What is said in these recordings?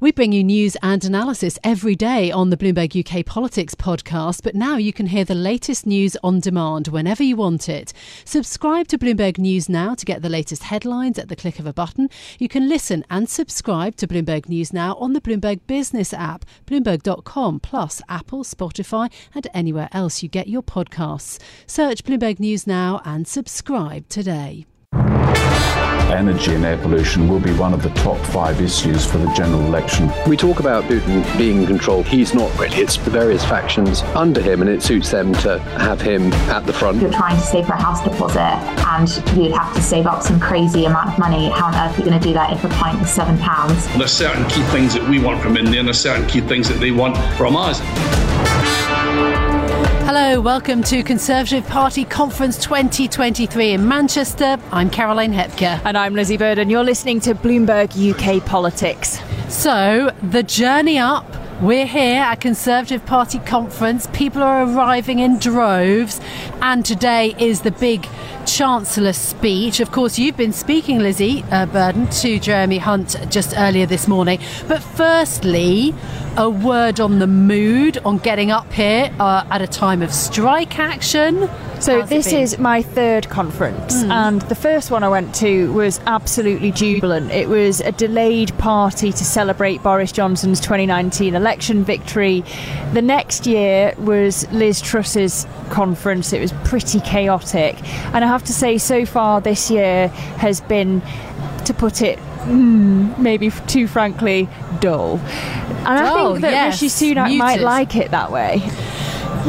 We bring you news and analysis every day on the Bloomberg UK Politics podcast, but now you can hear the latest news on demand whenever you want it. Subscribe to Bloomberg News Now to get the latest headlines at the click of a button. You can listen and subscribe to Bloomberg News Now on the Bloomberg Business app, Bloomberg.com, plus Apple, Spotify, and anywhere else you get your podcasts. Search Bloomberg News Now and subscribe today energy and air pollution will be one of the top five issues for the general election. We talk about Putin being in control. He's not really. It's the various factions under him, and it suits them to have him at the front. You're trying to save for a house deposit, and you'd have to save up some crazy amount of money. How on earth are you going to do that if a pint is seven pounds? There's certain key things that we want from India, and there's certain key things that they want from us. Hello, welcome to Conservative Party Conference 2023 in Manchester. I'm Caroline Hepker. And I'm Lizzy Burden, and you're listening to Bloomberg UK Politics. So, the journey up. We're here at Conservative Party conference. People are arriving in droves, and today is the big Chancellor speech. Of course, you've been speaking, Lizzy uh, Burden, to Jeremy Hunt just earlier this morning. But firstly, a word on the mood on getting up here uh, at a time of strike action. So How's this is my third conference, mm. and the first one I went to was absolutely jubilant. It was a delayed party to celebrate Boris Johnson's 2019 election victory. The next year was Liz Truss's conference. It was pretty chaotic, and I have to say, so far this year has been, to put it mm, maybe too frankly, dull. And I oh, think that yes, Rishi Sunak muted. might like it that way.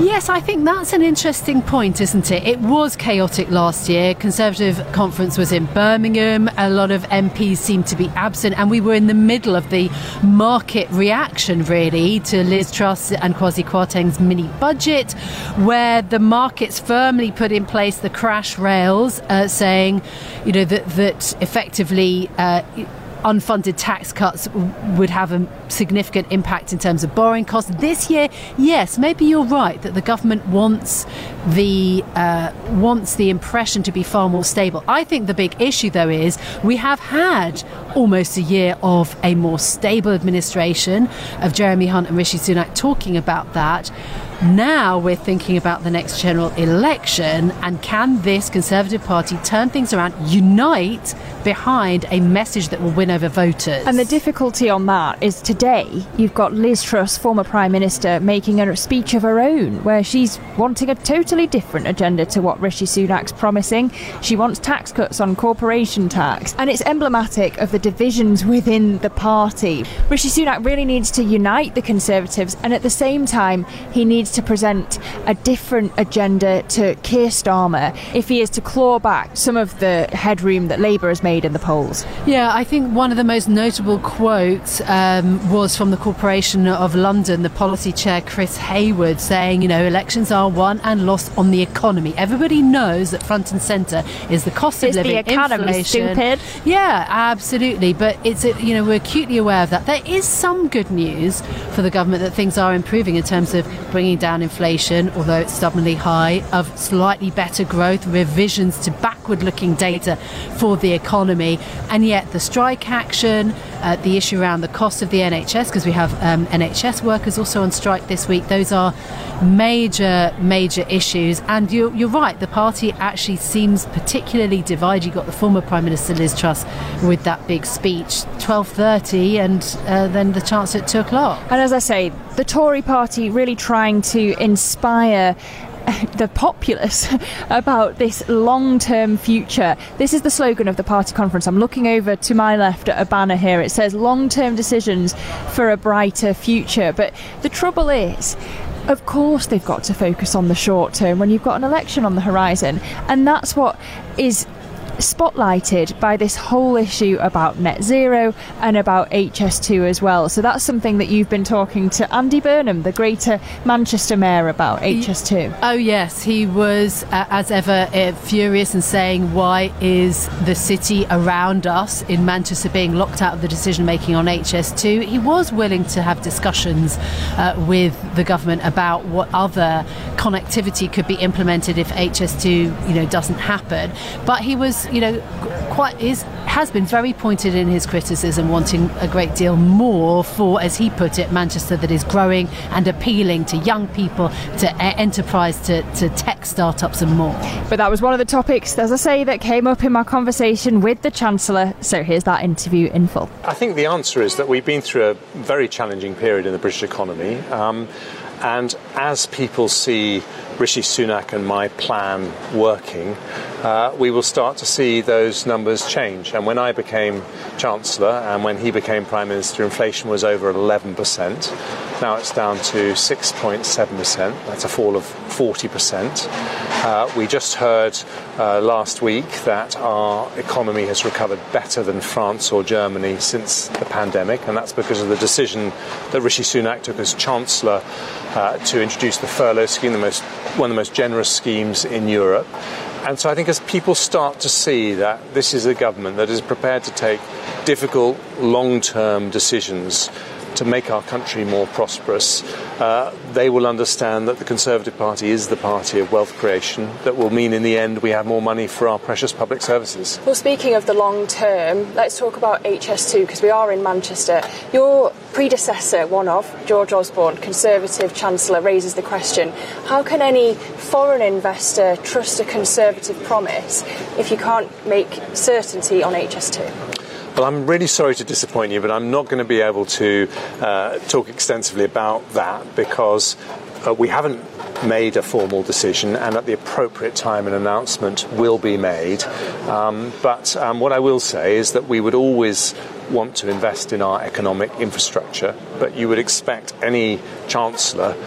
Yes, I think that's an interesting point, isn't it? It was chaotic last year. Conservative conference was in Birmingham. A lot of MPs seemed to be absent, and we were in the middle of the market reaction, really, to Liz Truss and Kwasi Kwarteng's mini budget, where the markets firmly put in place the crash rails, uh, saying, you know, that that effectively. Uh, unfunded tax cuts would have a significant impact in terms of borrowing costs. This year, yes, maybe you're right that the government wants the uh, wants the impression to be far more stable. I think the big issue, though, is we have had almost a year of a more stable administration of Jeremy Hunt and Rishi Sunak talking about that. Now we're thinking about the next general election and can this Conservative Party turn things around, unite behind a message that will win over voters? And the difficulty on that is today you've got Liz Truss, former Prime Minister, making a speech of her own where she's wanting a totally different agenda to what Rishi Sunak's promising. She wants tax cuts on corporation tax, and it's emblematic of the divisions within the party. Rishi Sunak really needs to unite the Conservatives, and at the same time, he needs needs to present a different agenda to Keir Starmer if he is to claw back some of the headroom that Labour has made in the polls. Yeah, I think one of the most notable quotes um, was from the Corporation of London, the policy chair Chris Hayward, saying, you know, elections are won and lost on the economy. Everybody knows that front and centre is the cost of it's living, the economy, inflation. Stupid. Yeah, absolutely. But it's you know we're acutely aware of that. There is some good news for the government that things are improving in terms of bringing down inflation, although it's stubbornly high, of slightly better growth, revisions to backward looking data for the economy. And yet, the strike action, uh, the issue around the cost of the NHS, because we have um, NHS workers also on strike this week, those are major, major issues. And you're, you're right, the party actually seems particularly divided. You've got the former Prime Minister Liz Truss with that big speech, 12.30, and uh, then the Chancellor at 2 o'clock. And as I say, the Tory party really trying to inspire the populace about this long term future. This is the slogan of the party conference. I'm looking over to my left at a banner here. It says long term decisions for a brighter future. But the trouble is, of course, they've got to focus on the short term when you've got an election on the horizon. And that's what is spotlighted by this whole issue about net zero and about HS2 as well. So that's something that you've been talking to Andy Burnham, the Greater Manchester Mayor, about HS2. Oh, yes. He was, uh, as ever, uh, furious and saying, why is the city around us in Manchester being locked out of the decision making on HS2? He was willing to have discussions uh, with the government about what other connectivity could be implemented if HS2, you know, doesn't happen. But he was, you know, quite is has been very pointed in his criticism, wanting a great deal more for, as he put it, Manchester that is growing and appealing to young people, to enterprise, to, to tech startups and more. But that was one of the topics, as I say, that came up in my conversation with the Chancellor. So here's that interview in full. I think the answer is that we've been through a very challenging period in the British economy. Um, and as people see Rishi Sunak and my plan working, uh, we will start to see those numbers change. And when I became Chancellor and when he became Prime Minister, inflation was over 11%. Now it's down to 6.7%. That's a fall of 40%. Uh, we just heard uh, last week that our economy has recovered better than France or Germany since the pandemic, and that's because of the decision that Rishi Sunak took as Chancellor uh, to introduce the furlough scheme, the most, one of the most generous schemes in Europe. And so I think as people start to see that this is a government that is prepared to take difficult long term decisions to make our country more prosperous, uh, they will understand that the Conservative Party is the party of wealth creation that will mean in the end we have more money for our precious public services. Well, speaking of the long term, let's talk about HS2 because we are in Manchester. Your predecessor, one of, George Osborne, Conservative Chancellor, raises the question how can any foreign investor trust a Conservative promise if you can't make certainty on HS2? Well, I'm really sorry to disappoint you, but I'm not going to be able to uh, talk extensively about that because uh, we haven't made a formal decision, and at the appropriate time, an announcement will be made. Um, but um, what I will say is that we would always want to invest in our economic infrastructure, but you would expect any chancellor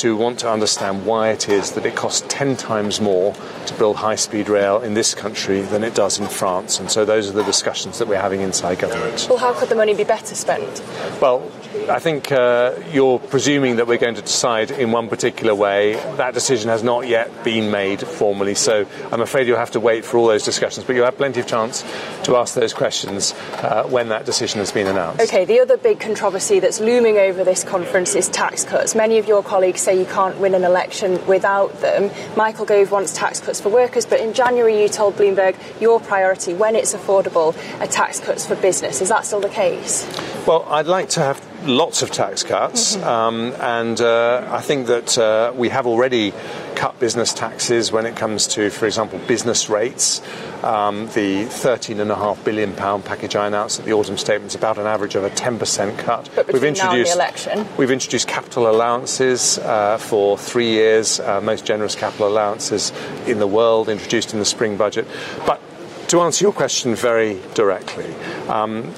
to want to understand why it is that it costs 10 times more to build high speed rail in this country than it does in France. And so those are the discussions that we're having inside government. Well, how could the money be better spent? Well, I think uh, you're presuming that we're going to decide in one particular way. That decision has not yet been made formally, so I'm afraid you'll have to wait for all those discussions. But you'll have plenty of chance to ask those questions uh, when that decision has been announced. Okay, the other big controversy that's looming over this conference is tax cuts. Many of your colleagues say you can't win an election without them. Michael Gove wants tax cuts for workers, but in January you told Bloomberg your priority, when it's affordable, are tax cuts for business. Is that still the case? Well, I'd like to have lots of tax cuts, mm-hmm. um, and uh, I think that uh, we have already cut business taxes when it comes to, for example, business rates. Um, the £13.5 billion package I announced at the autumn statement is about an average of a 10% cut. But we've introduced, election. We've introduced capital allowances uh, for three years, uh, most generous capital allowances in the world, introduced in the spring budget. But to answer your question very directly, um,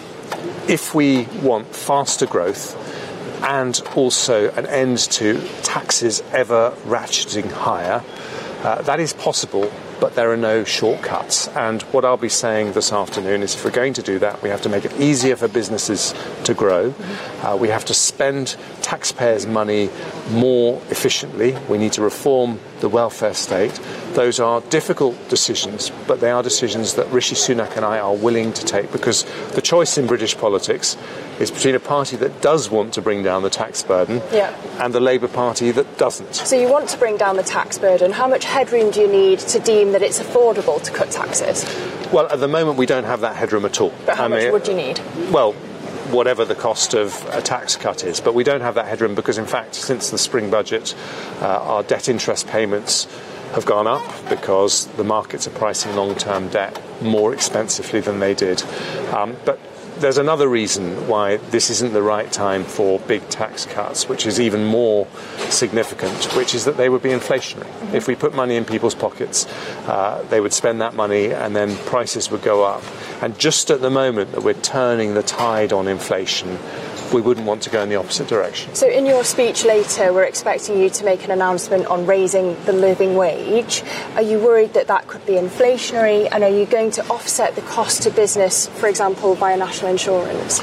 if we want faster growth and also an end to taxes ever ratcheting higher, uh, that is possible, but there are no shortcuts. And what I'll be saying this afternoon is if we're going to do that, we have to make it easier for businesses to grow. Uh, we have to spend taxpayers' money more efficiently. We need to reform the welfare state. Those are difficult decisions, but they are decisions that Rishi Sunak and I are willing to take because the choice in British politics is between a party that does want to bring down the tax burden yeah. and the Labour Party that doesn't. So you want to bring down the tax burden. How much headroom do you need to deem that it's affordable to cut taxes? Well, at the moment, we don't have that headroom at all. But how I much mean, would you need? Well, whatever the cost of a tax cut is. But we don't have that headroom because, in fact, since the spring budget, uh, our debt interest payments have gone up because the markets are pricing long term debt more expensively than they did. Um, but there's another reason why this isn't the right time for big tax cuts, which is even more significant, which is that they would be inflationary. Mm-hmm. If we put money in people's pockets, uh, they would spend that money and then prices would go up. And just at the moment that we're turning the tide on inflation, we wouldn't want to go in the opposite direction. So, in your speech later, we're expecting you to make an announcement on raising the living wage. Are you worried that that could be inflationary? And are you going to offset the cost to business, for example, via national insurance?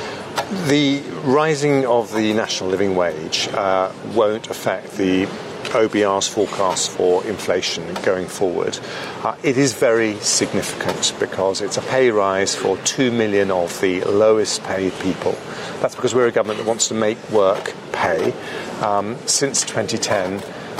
The rising of the national living wage uh, won't affect the OBR's forecast for inflation going forward. Uh, it is very significant because it's a pay rise for 2 million of the lowest paid people. That's because we're a government that wants to make work pay. Um, since 2010,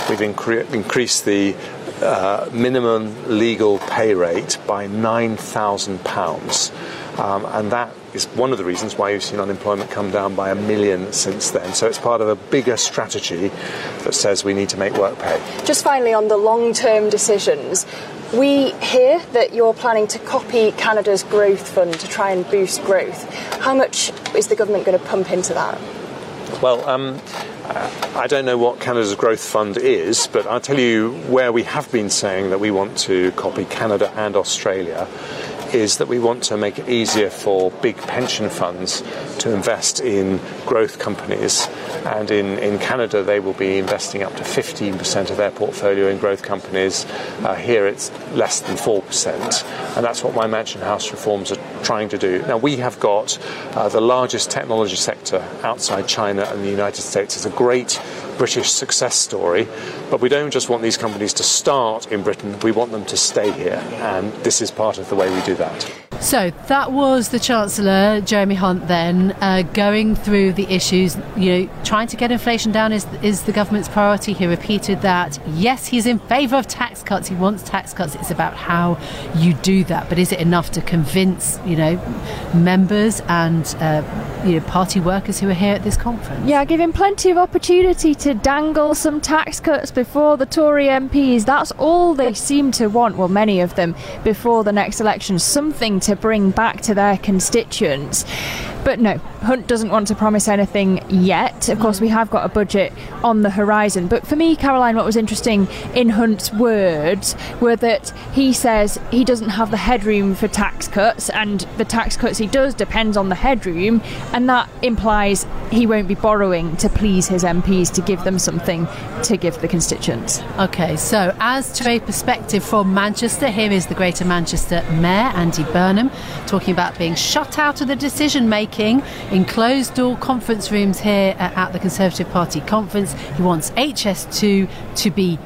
we've incre- increased the uh, minimum legal pay rate by £9,000. Um, and that is one of the reasons why you've seen unemployment come down by a million since then. So it's part of a bigger strategy that says we need to make work pay. Just finally, on the long term decisions, we hear that you're planning to copy Canada's growth fund to try and boost growth. How much is the government going to pump into that? Well, um, I don't know what Canada's growth fund is, but I'll tell you where we have been saying that we want to copy Canada and Australia is that we want to make it easier for big pension funds to invest in growth companies. And in, in Canada, they will be investing up to 15% of their portfolio in growth companies. Uh, here, it's less than 4%. And that's what my Mansion House reforms are trying to do. Now, we have got uh, the largest technology sector outside China and the United States. It's a great British success story, but we don't just want these companies to start in Britain, we want them to stay here, and this is part of the way we do that. So that was the Chancellor, Jeremy Hunt, then uh, going through the issues. You know, trying to get inflation down is is the government's priority. He repeated that. Yes, he's in favour of tax cuts. He wants tax cuts. It's about how you do that. But is it enough to convince you know members and uh, you know party workers who are here at this conference? Yeah, give him plenty of opportunity to dangle some tax cuts before the Tory MPs. That's all they seem to want. Well, many of them before the next election. Something to to bring back to their constituents. But no, Hunt doesn't want to promise anything yet. Of course, we have got a budget on the horizon. But for me, Caroline, what was interesting in Hunt's words were that he says he doesn't have the headroom for tax cuts, and the tax cuts he does depends on the headroom, and that implies he won't be borrowing to please his MPs to give them something to give the constituents. Okay, so as to a perspective from Manchester, here is the Greater Manchester Mayor, Andy Burnham, talking about being shut out of the decision making in closed door conference rooms here at the Conservative Party conference. He wants HS2 to be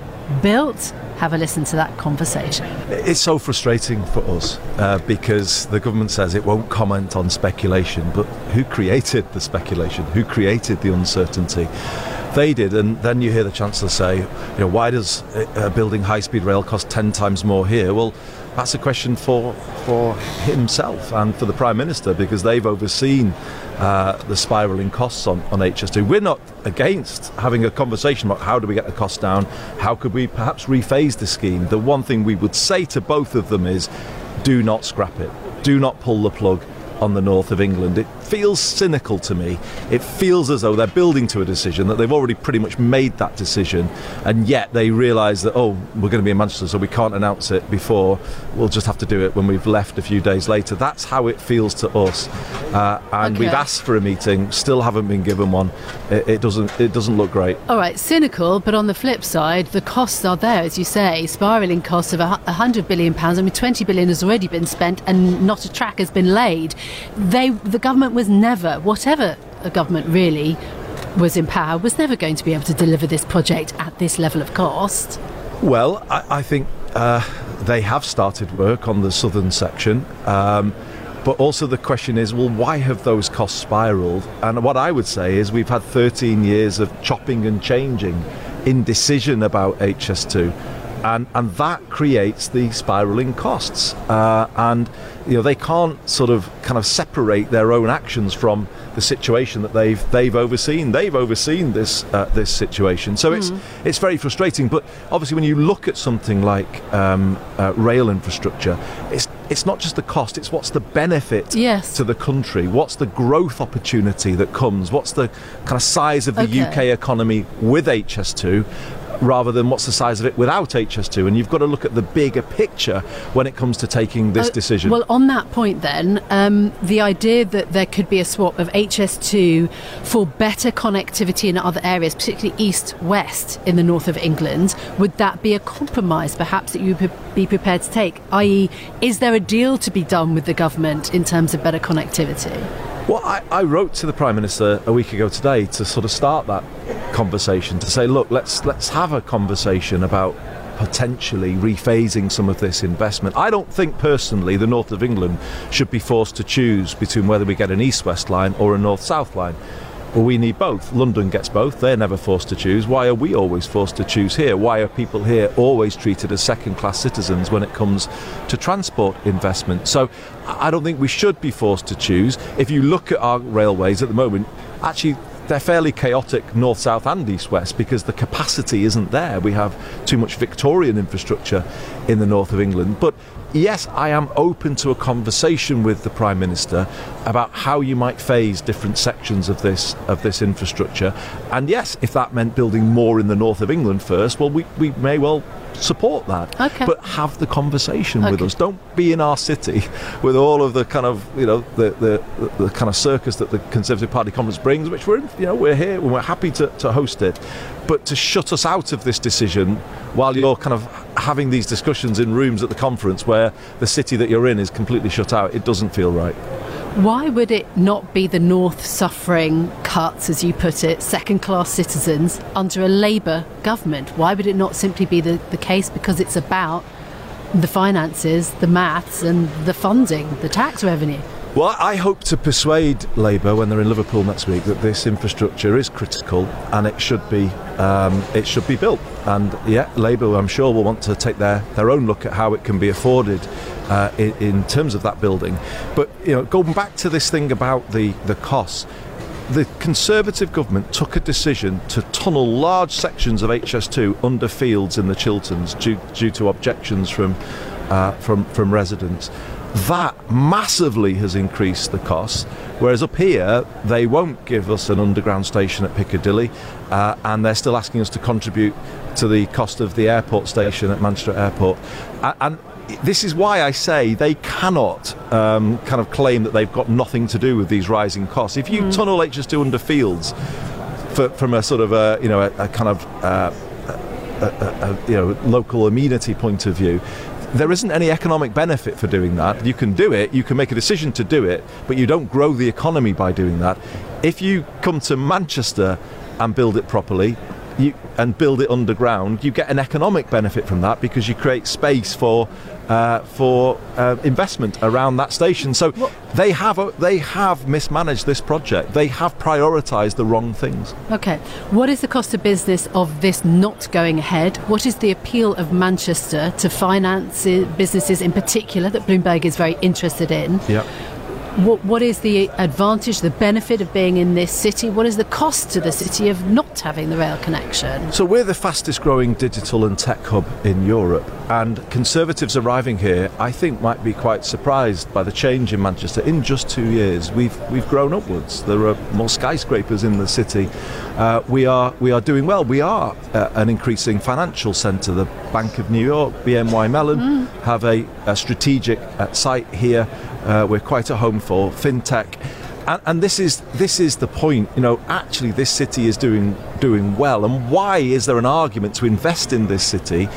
built. Have a listen to that conversation. It's so frustrating for us uh, because the government says it won't comment on speculation, but who created the speculation? Who created the uncertainty? They did, and then you hear the Chancellor say, you know, why does uh, building high speed rail cost 10 times more here? Well, that's a question for for himself and for the Prime Minister because they've overseen uh, the spiralling costs on, on HS2. We're not against having a conversation about how do we get the costs down, how could we perhaps rephase the scheme. The one thing we would say to both of them is do not scrap it, do not pull the plug on the north of England. It feels cynical to me. It feels as though they're building to a decision that they've already pretty much made that decision, and yet they realise that oh, we're going to be in Manchester, so we can't announce it before. We'll just have to do it when we've left a few days later. That's how it feels to us, uh, and okay. we've asked for a meeting, still haven't been given one. It, it, doesn't. It doesn't look great. All right, cynical, but on the flip side, the costs are there, as you say, spiralling costs of a hundred billion pounds. I mean, twenty billion has already been spent, and not a track has been laid. They, the government was never, whatever a government really was in power, was never going to be able to deliver this project at this level of cost. Well, I, I think uh, they have started work on the southern section. Um, but also the question is, well, why have those costs spiraled? And what I would say is we've had 13 years of chopping and changing, indecision about HS2 and and that creates the spiraling costs. Uh, and you know they can't sort of kind of separate their own actions from the situation that they've they've overseen. They've overseen this uh, this situation, so mm. it's hmm. it's very frustrating. But obviously, when you look at something like um, uh, rail infrastructure, it's it's not just the cost, it's what's the benefit yes. to the country, what's the growth opportunity that comes, what's the kind of size of the okay. UK economy with HS2, rather than what's the size of it without HS2. And you've got to look at the bigger picture when it comes to taking this Uh, decision. Well, on that point, then, um, the idea that there could be a swap of HS2 for better connectivity in other areas, particularly east west in the north of England, would that be a compromise perhaps that you would be prepared to take? I.e., is there a deal to be done with the government in terms of better connectivity? Well, I, I wrote to the Prime Minister a week ago today to sort of start that conversation to say, look, let's let's have a conversation about potentially rephasing some of this investment. I don't think personally the north of England should be forced to choose between whether we get an east-west line or a north-south line. Well, we need both. London gets both. They're never forced to choose. Why are we always forced to choose here? Why are people here always treated as second class citizens when it comes to transport investment? So I I don't think we should be forced to choose. If you look at our railways at the moment, actually, they're fairly chaotic north south and east west because the capacity isn't there. We have too much Victorian infrastructure in the north of England. But yes, I am open to a conversation with the Prime Minister about how you might phase different sections of this of this infrastructure. And yes, if that meant building more in the north of England first, well we, we may well support that. Okay. But have the conversation with Okay. us. Don't be in our city with all of the kind of you know the, the, the kind of circus that the Conservative Party conference brings, which we're you know we're here and we're happy to, to host it. But to shut us out of this decision while you're kind of having these discussions in rooms at the conference where the city that you're in is completely shut out, it doesn't feel right. Why would it not be the North suffering cuts, as you put it, second class citizens under a Labour government? Why would it not simply be the, the case because it's about the finances, the maths, and the funding, the tax revenue? Well, I hope to persuade Labour when they're in Liverpool next week that this infrastructure is critical and it should be um, it should be built. And yeah, Labour, I'm sure, will want to take their, their own look at how it can be afforded uh, in, in terms of that building. But you know, going back to this thing about the the costs. The Conservative government took a decision to tunnel large sections of HS2 under fields in the Chilterns due, due to objections from, uh, from, from residents that massively has increased the costs. Whereas up here, they won't give us an underground station at Piccadilly, uh, and they're still asking us to contribute to the cost of the airport station at Manchester Airport. And this is why I say they cannot um, kind of claim that they've got nothing to do with these rising costs. If you tunnel HS2 under fields for, from a sort of a, you know a, a kind of uh, a, a, you know local amenity point of view. There isn't any economic benefit for doing that. You can do it, you can make a decision to do it, but you don't grow the economy by doing that. If you come to Manchester and build it properly, you, and build it underground, you get an economic benefit from that because you create space for uh, for uh, investment around that station. So they have uh, they have mismanaged this project. They have prioritised the wrong things. Okay. What is the cost of business of this not going ahead? What is the appeal of Manchester to finance uh, businesses in particular that Bloomberg is very interested in? Yeah. What, what is the advantage, the benefit of being in this city? What is the cost to the city of not having the rail connection? So we're the fastest growing digital and tech hub in Europe, and Conservatives arriving here, I think, might be quite surprised by the change in Manchester. In just two years, we've we've grown upwards. There are more skyscrapers in the city. Uh, we are we are doing well. We are uh, an increasing financial centre. The Bank of New York, BNY Mellon, have a, a strategic uh, site here. Uh, we're quite a home for fintech. And, and this is this is the point. You know, actually, this city is doing doing well. And why is there an argument to invest in this city?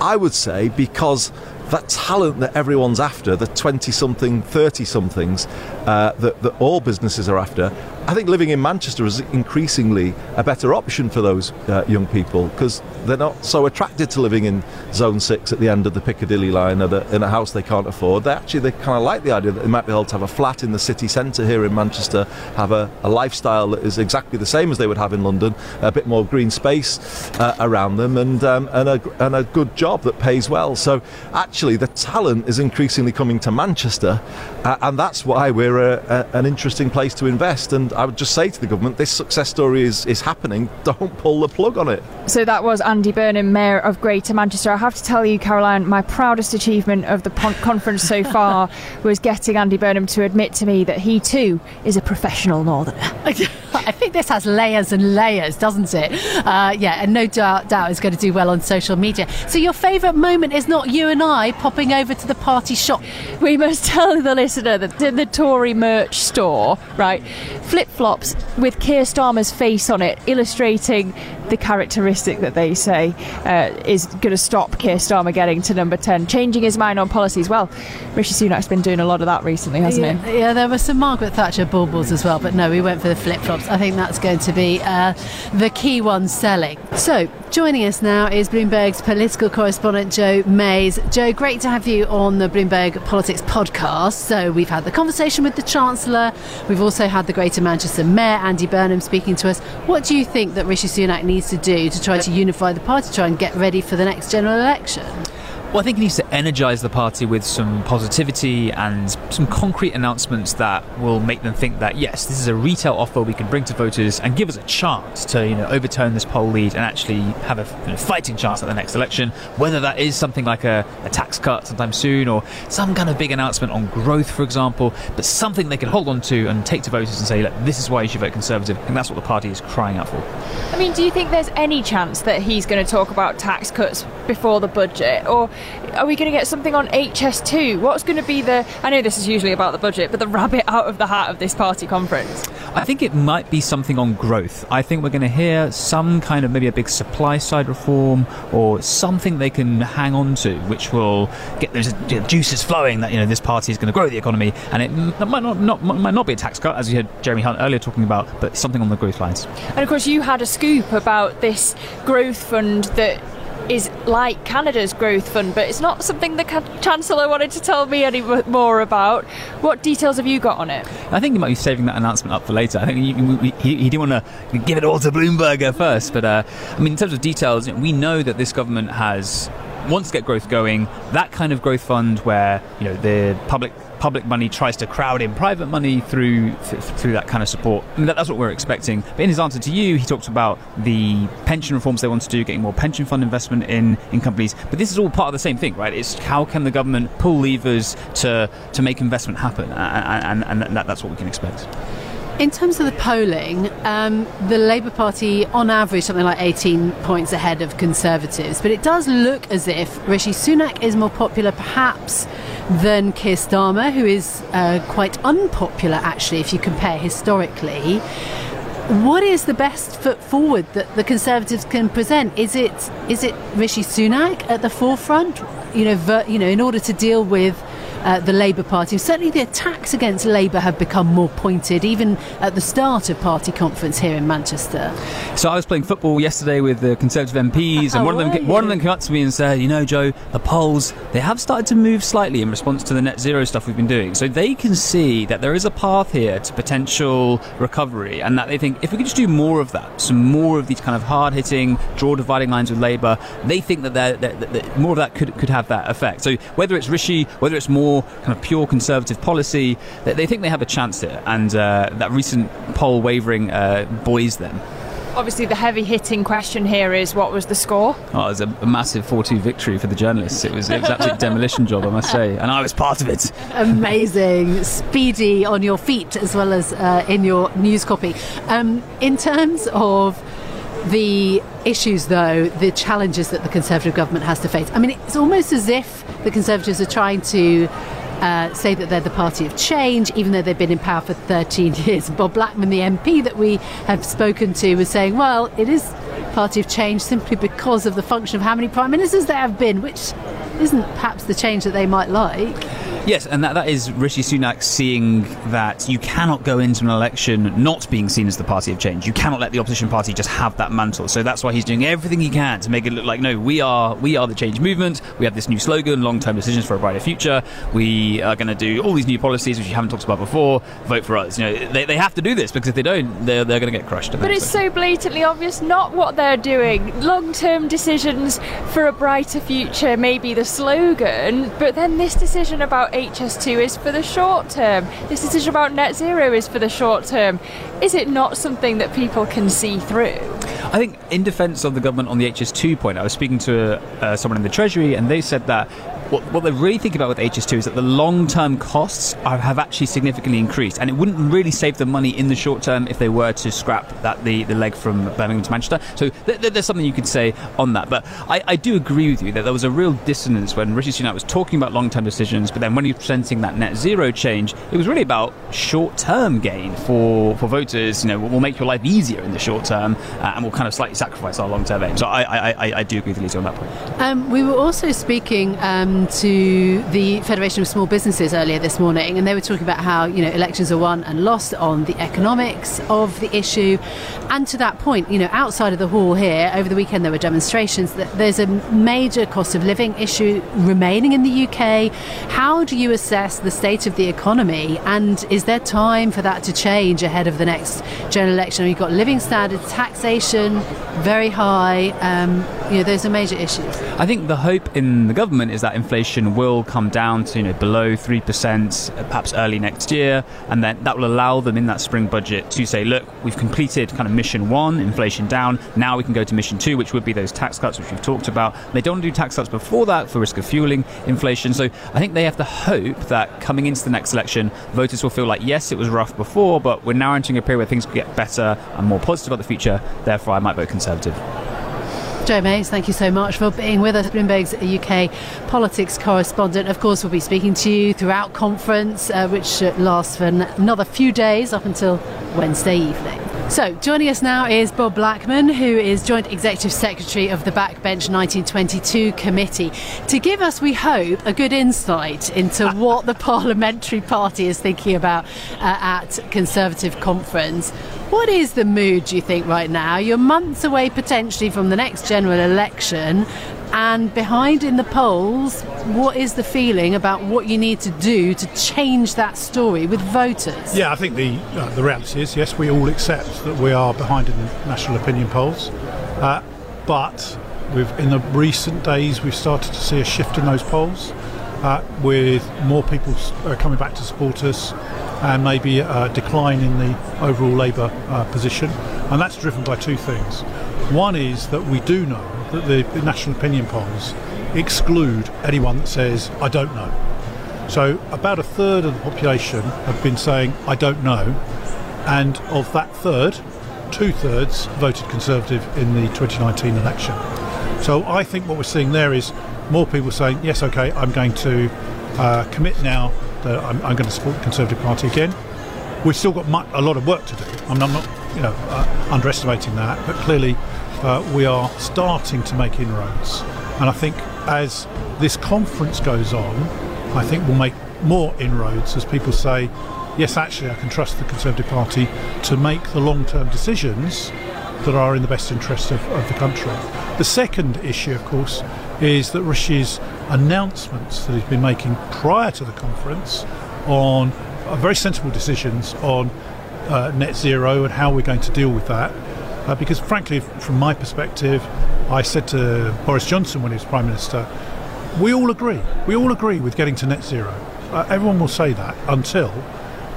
I would say because that talent that everyone's after, the 20 something, 30 somethings uh, that, that all businesses are after, I think living in Manchester is increasingly a better option for those uh, young people because they're not so attracted to living in Zone 6 at the end of the Piccadilly line or the, in a house they can't afford. They actually they kind of like the idea that they might be able to have a flat in the city centre here in Manchester, have a, a lifestyle that is exactly the same as they would have in London, a bit more green space uh, around them, and um, and a and a good job that pays well. So actually, the talent is increasingly coming to Manchester, uh, and that's why we're a, an interesting place to invest. And I would just say to the government, this success story is is happening. Don't pull the plug on it. So that was Andy Burnham, Mayor of Greater Manchester. I have to tell you, Caroline, my proudest achievement of the pon- conference so far was getting Andy Burnham to admit to me that he too is a professional northerner. I think this has layers and layers, doesn't it? Uh, yeah, and no doubt, doubt it's going to do well on social media. So your favourite moment is not you and I popping over to the party shop. We must tell the listener that in the Tory merch store, right, flip flops with Keir Starmer's face on it, illustrating the characteristic that they say uh, is going to stop Keir Starmer getting to number 10, changing his mind on policies. Well, Rishi Sunak's been doing a lot of that recently, hasn't yeah, he? Yeah, there were some Margaret Thatcher baubles as well, but no, we went for the flip flops. I think that's going to be uh, the key one selling. So, joining us now is Bloomberg's political correspondent Joe Mayes. Joe, great to have you on the Bloomberg Politics podcast. So, we've had the conversation with the Chancellor, we've also had the Greater Manchester Mayor Andy Burnham speaking to us. What do you think that Rishi Sunak needs to do to try to unify the party, try and get ready for the next general election? Well, I think he needs to energise the party with some positivity and some concrete announcements that will make them think that yes, this is a retail offer we can bring to voters and give us a chance to you know overturn this poll lead and actually have a you know, fighting chance at the next election. Whether that is something like a, a tax cut sometime soon or some kind of big announcement on growth, for example, but something they can hold on to and take to voters and say, look, this is why you should vote Conservative, and that's what the party is crying out for. I mean, do you think there's any chance that he's going to talk about tax cuts before the budget, or are we going to get something on HS2? What's going to be the. I know this is usually about the budget, but the rabbit out of the hat of this party conference? I think it might be something on growth. I think we're going to hear some kind of maybe a big supply side reform or something they can hang on to, which will get those juices flowing that you know this party is going to grow the economy, and it might not, not might not be a tax cut as you heard Jeremy Hunt earlier talking about, but something on the growth lines. And of course, you had a scoop about this growth fund that is like Canada's growth fund, but it's not something the Chancellor wanted to tell me any more about. What details have you got on it? I think he might be saving that announcement up for later. I think he, he, he didn't want to give it all to Bloomberg first, but uh, I mean, in terms of details, we know that this government has wants to get growth going. That kind of growth fund where you know the public public money tries to crowd in private money through th- through that kind of support. That, that's what we're expecting. But in his answer to you, he talked about the pension reforms they want to do, getting more pension fund investment in, in companies. But this is all part of the same thing, right? It's how can the government pull levers to to make investment happen, and, and, and that, that's what we can expect. In terms of the polling, um, the Labour Party, on average, something like 18 points ahead of Conservatives. But it does look as if Rishi Sunak is more popular, perhaps, than Keir Starmer, who is uh, quite unpopular, actually, if you compare historically. What is the best foot forward that the Conservatives can present? Is it is it Rishi Sunak at the forefront? You know, ver, you know, in order to deal with uh, the Labour Party. Certainly, the attacks against Labour have become more pointed, even at the start of party conference here in Manchester. So I was playing football yesterday with the Conservative MPs, and oh, one of them one of them came up to me and said, "You know, Joe, the polls they have started to move slightly in response to the net zero stuff we've been doing. So they can see that there is a path here to potential recovery, and that they think if we could just do more of that, some more of these kind of hard hitting, draw dividing lines with Labour, they think that, they're, they're, they're, more of that could could have that effect. So whether it's Rishi, whether it's more more kind of pure conservative policy, they, they think they have a chance here. And uh, that recent poll wavering uh, buoys them. Obviously, the heavy hitting question here is what was the score? Oh, it was a, a massive 4 2 victory for the journalists. It was, it was an absolute demolition job, I must say. And I was part of it. Amazing. Speedy on your feet as well as uh, in your news copy. Um, in terms of the issues, though, the challenges that the Conservative government has to face. I mean, it's almost as if the Conservatives are trying to uh, say that they're the party of change, even though they've been in power for 13 years. Bob Blackman, the MP that we have spoken to, was saying, well, it is party of change simply because of the function of how many prime ministers there have been, which isn't perhaps the change that they might like. Yes, and that, that is Rishi Sunak seeing that you cannot go into an election not being seen as the party of change. You cannot let the opposition party just have that mantle. So that's why he's doing everything he can to make it look like no, we are we are the change movement. We have this new slogan, long-term decisions for a brighter future. We are going to do all these new policies which you haven't talked about before. Vote for us. You know, they, they have to do this because if they don't, they're, they're going to get crushed. But it's so blatantly obvious not what they're doing. Long-term decisions for a brighter future may be the slogan, but then this decision about HS2 is for the short term. This decision about net zero is for the short term. Is it not something that people can see through? I think, in defence of the government on the HS2 point, I was speaking to uh, someone in the Treasury, and they said that what, what they're really thinking about with HS2 is that the long term costs are, have actually significantly increased, and it wouldn't really save them money in the short term if they were to scrap that the, the leg from Birmingham to Manchester. So th- th- there's something you could say on that. But I, I, do agree with you that there was a real dissonance when Rishi Sunak was talking about long term decisions, but then when he was presenting that net zero change, it was really about short term gain for, for voters. You know, we'll make your life easier in the short term, uh, and will kind of slightly sacrifice our long term aim. So I, I, I, I, do agree with Lisa on that point. Um, we were also speaking. Um, to the Federation of Small Businesses earlier this morning, and they were talking about how you know elections are won and lost on the economics of the issue. And to that point, you know, outside of the hall here over the weekend there were demonstrations. That there's a major cost of living issue remaining in the UK. How do you assess the state of the economy, and is there time for that to change ahead of the next general election? We've got living standards, taxation, very high. Um, you know, those are major issues. I think the hope in the government is that inflation will come down to you know below three percent, perhaps early next year, and then that will allow them in that spring budget to say, look, we've completed kind of mission one, inflation down. Now we can go to mission two, which would be those tax cuts which we've talked about. They don't do tax cuts before that for risk of fueling inflation. So I think they have to hope that coming into the next election, voters will feel like yes, it was rough before, but we're now entering a period where things get better and more positive about the future. Therefore, I might vote Conservative. Joe Mayes, thank you so much for being with us, Bloomberg's UK politics correspondent. Of course, we'll be speaking to you throughout conference, uh, which lasts for another few days up until Wednesday evening. So, joining us now is Bob Blackman, who is Joint Executive Secretary of the Backbench 1922 Committee, to give us, we hope, a good insight into what the Parliamentary Party is thinking about uh, at Conservative Conference. What is the mood, do you think, right now? You're months away potentially from the next general election, and behind in the polls, what is the feeling about what you need to do to change that story with voters? Yeah, I think the uh, the reality is yes, we all accept that we are behind in the national opinion polls, uh, but we've in the recent days we've started to see a shift in those polls, uh, with more people uh, coming back to support us, and maybe a decline in the overall Labour uh, position. And that's driven by two things. One is that we do know that the national opinion polls exclude anyone that says, I don't know. So about a third of the population have been saying, I don't know. And of that third, two thirds voted Conservative in the 2019 election. So I think what we're seeing there is more people saying, yes, okay, I'm going to uh, commit now that I'm, I'm, going to support the Conservative Party again. We've still got much, a lot of work to do. I'm not, you know, uh, underestimating that, but clearly uh, we are starting to make inroads. And I think as this conference goes on, I think we'll make more inroads as people say, yes, actually, I can trust the Conservative Party to make the long term decisions that are in the best interest of, of the country. The second issue, of course, is that Rishi's announcements that he's been making prior to the conference on uh, very sensible decisions on uh, net zero and how we're going to deal with that. Uh, because, frankly, from my perspective, I said to Boris Johnson when he was Prime Minister, we all agree. We all agree with getting to net zero. Uh, everyone will say that until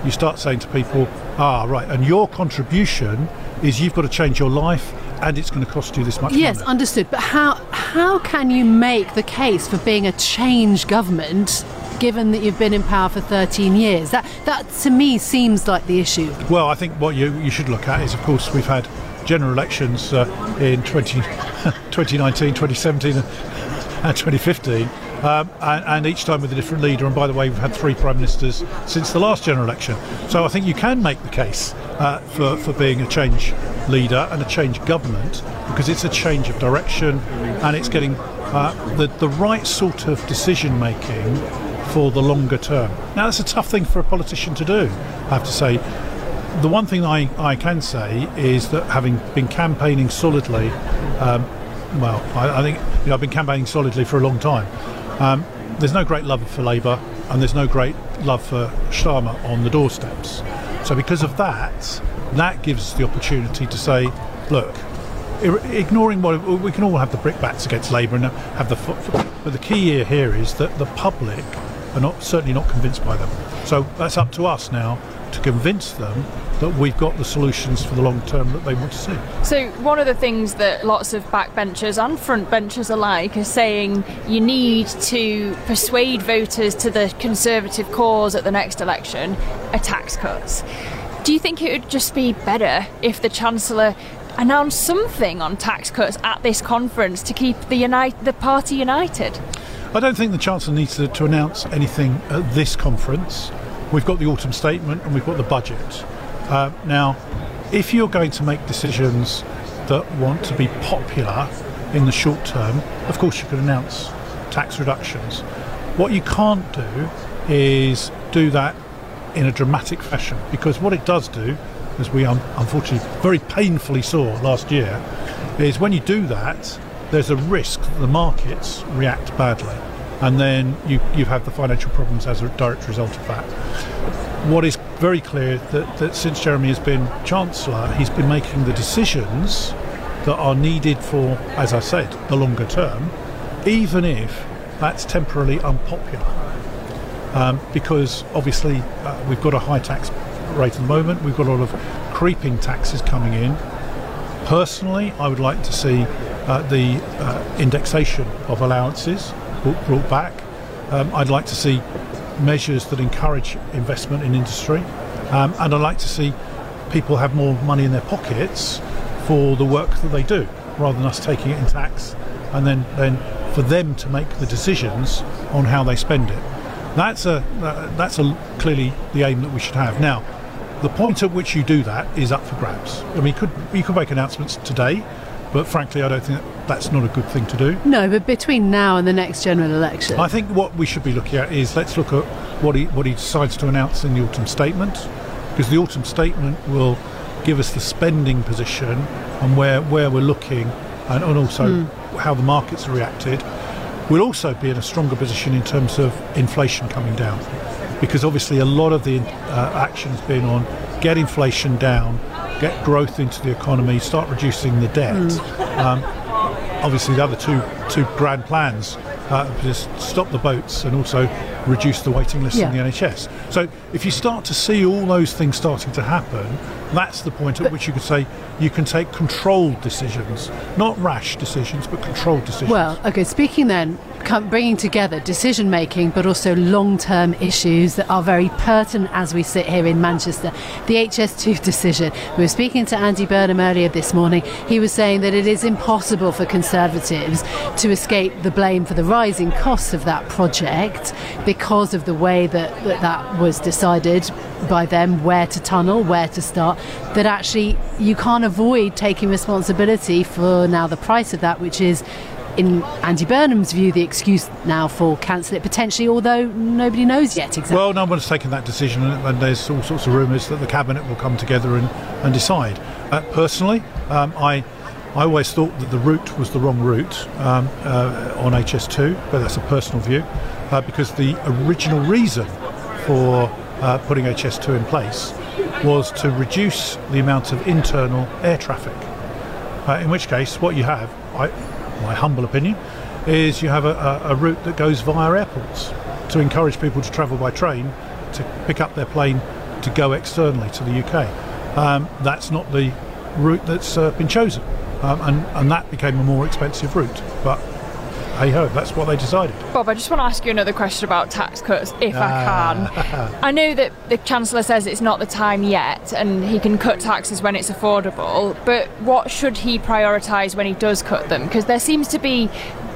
you start saying to people, ah, right, and your contribution is you've got to change your life and it's going to cost you this much yes, money. understood. But how how can you make the case for being a change government given that you've been in power for 13 years? That that to me seems like the issue. Well, I think what you you should look at is of course we've had general elections uh, in 20, 2019, 2017 and 2015 um, and, and, each time with a different leader. And by the way, we've had three prime ministers since the last general election. So I think you can make the case uh, for, for being a change leader and a change government because it's a change of direction and it's getting uh, the, the right sort of decision making for the longer term. Now, that's a tough thing for a politician to do, I have to say. The one thing I, I can say is that having been campaigning solidly, um, well, I, I think you know, I've been campaigning solidly for a long time. Um, there's no great love for Labour and there's no great love for Starmer on the doorsteps. So, because of that, that gives us the opportunity to say, look, ignoring what we can all have the brickbats against Labour and have the but the key here is that the public are not certainly not convinced by them. So that's up to us now to convince them that we've got the solutions for the long term that they want to see. So, one of the things that lots of backbenchers and frontbenchers alike are saying you need to persuade voters to the Conservative cause at the next election are tax cuts. Do you think it would just be better if the Chancellor announced something on tax cuts at this conference to keep the, unite, the party united? I don't think the Chancellor needs to, to announce anything at this conference. We've got the autumn statement and we've got the budget. Uh, now, if you're going to make decisions that want to be popular in the short term, of course you can announce tax reductions. What you can't do is do that in a dramatic fashion because what it does do, as we un- unfortunately very painfully saw last year, is when you do that, there's a risk that the markets react badly and then you, you have the financial problems as a direct result of that. What is very clear that, that since Jeremy has been Chancellor, he's been making the decisions that are needed for, as I said, the longer term, even if that's temporarily unpopular. Um, because obviously uh, we've got a high tax rate at the moment, we've got a lot of creeping taxes coming in. Personally, I would like to see uh, the uh, indexation of allowances brought back. Um, I'd like to see measures that encourage investment in industry, um, and I'd like to see people have more money in their pockets for the work that they do, rather than us taking it in tax and then, then for them to make the decisions on how they spend it. That's a uh, that's a, clearly the aim that we should have. Now, the point at which you do that is up for grabs. I mean, you could you could make announcements today, but frankly, I don't think that's not a good thing to do. No, but between now and the next general election, I think what we should be looking at is let's look at what he what he decides to announce in the autumn statement, because the autumn statement will give us the spending position and where where we're looking, and, and also mm. how the markets have reacted. We'll also be in a stronger position in terms of inflation coming down, because obviously a lot of the uh, action has been on get inflation down, get growth into the economy, start reducing the debt. Mm. Um, obviously, the other two two grand plans uh, just stop the boats and also reduce the waiting list yeah. in the NHS. So if you start to see all those things starting to happen, that's the point at but which you could say you can take controlled decisions, not rash decisions, but controlled decisions. Well, okay. Speaking then, bringing together decision making, but also long term issues that are very pertinent as we sit here in Manchester. The HS2 decision. We were speaking to Andy Burnham earlier this morning. He was saying that it is impossible for Conservatives to escape the blame for the rising costs of that project because of the way that that, that was decided by them where to tunnel, where to start, that actually you can't avoid taking responsibility for now the price of that, which is in Andy Burnham's view, the excuse now for cancel it potentially, although nobody knows yet exactly. Well, no one's taken that decision, and there's all sorts of rumours that the cabinet will come together and, and decide. Uh, personally, um, I. I always thought that the route was the wrong route um, uh, on HS2, but that's a personal view, uh, because the original reason for uh, putting HS2 in place was to reduce the amount of internal air traffic. Uh, in which case, what you have, I, my humble opinion, is you have a, a, route that goes via airports to encourage people to travel by train to pick up their plane to go externally to the UK. Um, that's not the route that's uh, been chosen, um, and, and that became a more expensive route. But hey ho, that's what they decided. Bob, I just want to ask you another question about tax cuts, if I can. Ah. I know that the Chancellor says it's not the time yet and he can cut taxes when it's affordable, but what should he prioritise when he does cut them? Because there seems to be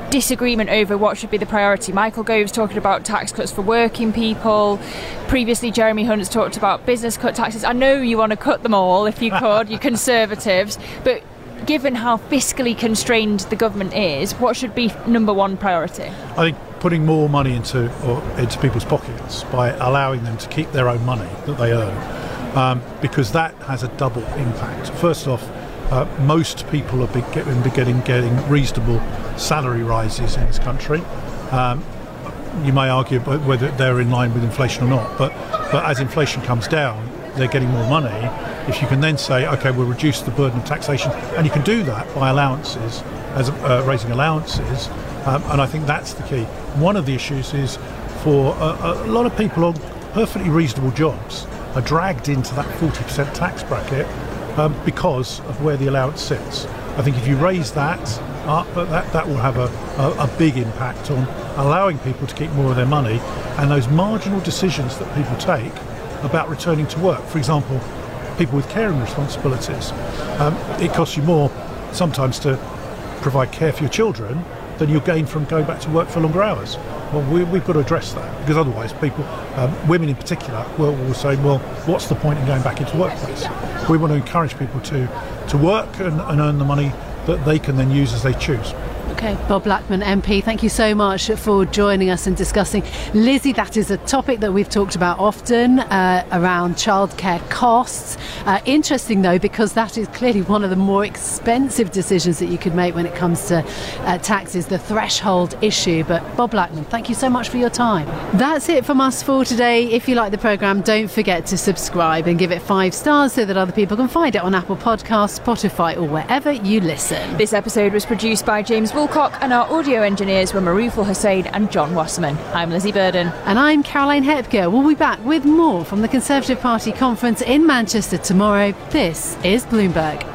disagreement over what should be the priority. Michael Gove's talking about tax cuts for working people. Previously, Jeremy Hunt's talked about business cut taxes. I know you want to cut them all if you could, you Conservatives, but given how fiscally constrained the government is, what should be number one priority? I think putting more money into or into people's pockets by allowing them to keep their own money that they earn, um, because that has a double impact. First off, uh, most people are getting, getting getting reasonable salary rises in this country. Um, you may argue whether they're in line with inflation or not, but but as inflation comes down, they're getting more money if you can then say, okay, we'll reduce the burden of taxation, and you can do that by allowances, as uh, raising allowances, um, and I think that's the key. One of the issues is for a, a lot of people on perfectly reasonable jobs, are dragged into that 40% tax bracket um, because of where the allowance sits. I think if you raise that up, that, that will have a, a, a big impact on allowing people to keep more of their money and those marginal decisions that people take about returning to work. For example, people with caring responsibilities. Um, it costs you more sometimes to provide care for your children than you'll gain from going back to work for longer hours. Well, we, have got to address that because otherwise, people, um, women in particular, will, will say, well, what's the point in going back into workplace? We want to encourage people to, to work and, and earn the money that they can then use as they choose. Okay, Bob Blackman, MP, thank you so much for joining us and discussing. Lizzy, that is a topic that we've talked about often uh, around childcare costs. Uh, interesting though, because that is clearly one of the more expensive decisions that you could make when it comes to uh, taxes, the threshold issue. But Bob Blackman, thank you so much for your time. That's it from us for today. If you like the programme, don't forget to subscribe and give it five stars so that other people can find it on Apple Podcasts, Spotify, or wherever you listen. This episode was produced by James Wool and our audio engineers were Maruful Hussain and John Wasserman. I'm Lizzy Burden. And I'm Caroline Hepker. We'll be back with more from the Conservative Party conference in Manchester tomorrow. This is Bloomberg.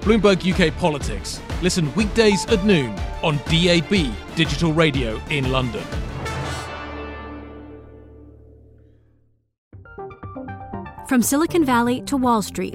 Bloomberg UK Politics. Listen weekdays at noon on DAB Digital Radio in London. From Silicon Valley to Wall Street,